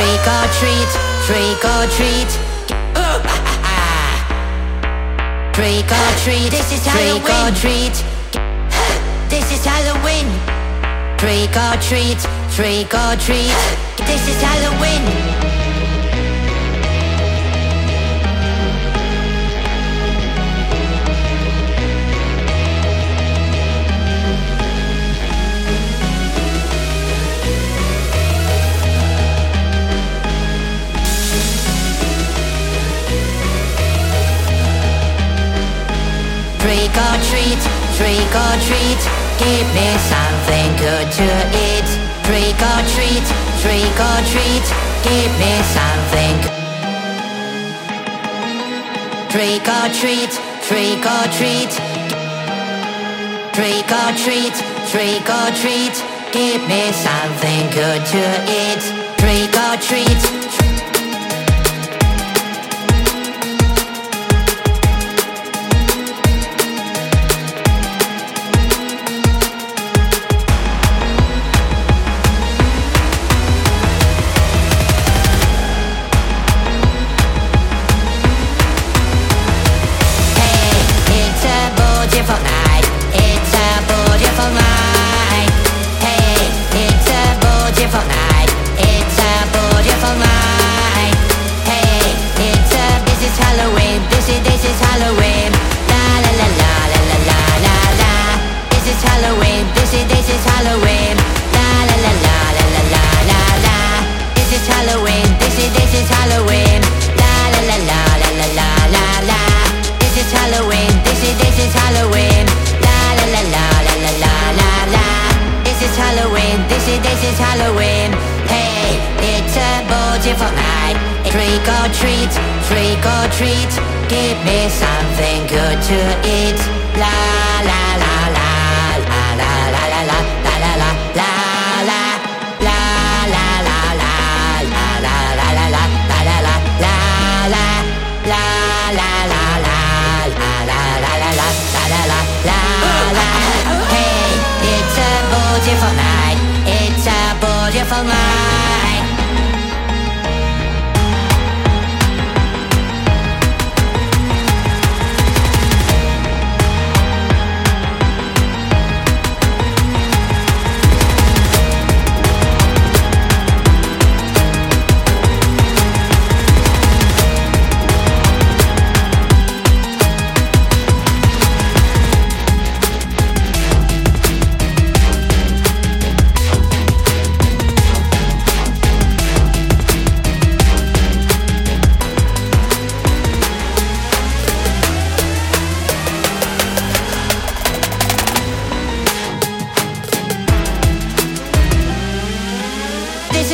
or treat, trick or treat. Trick or treat, this is Halloween. Trick or treat, this is Halloween. Trick or treat, trick or treat, this is Halloween. Trick or treat, trick or treat, give me something good to eat. Trick or treat, trick or treat, give me something. Trick or treat, trick or treat. Trick or treat, trick or treat, give me something good to eat. Trick or treat. it's Halloween. This is this is Halloween. Hey, it's a beautiful night. Trick or treat, trick or treat. Give me something good to eat. La la la la la la la la la. podia falar.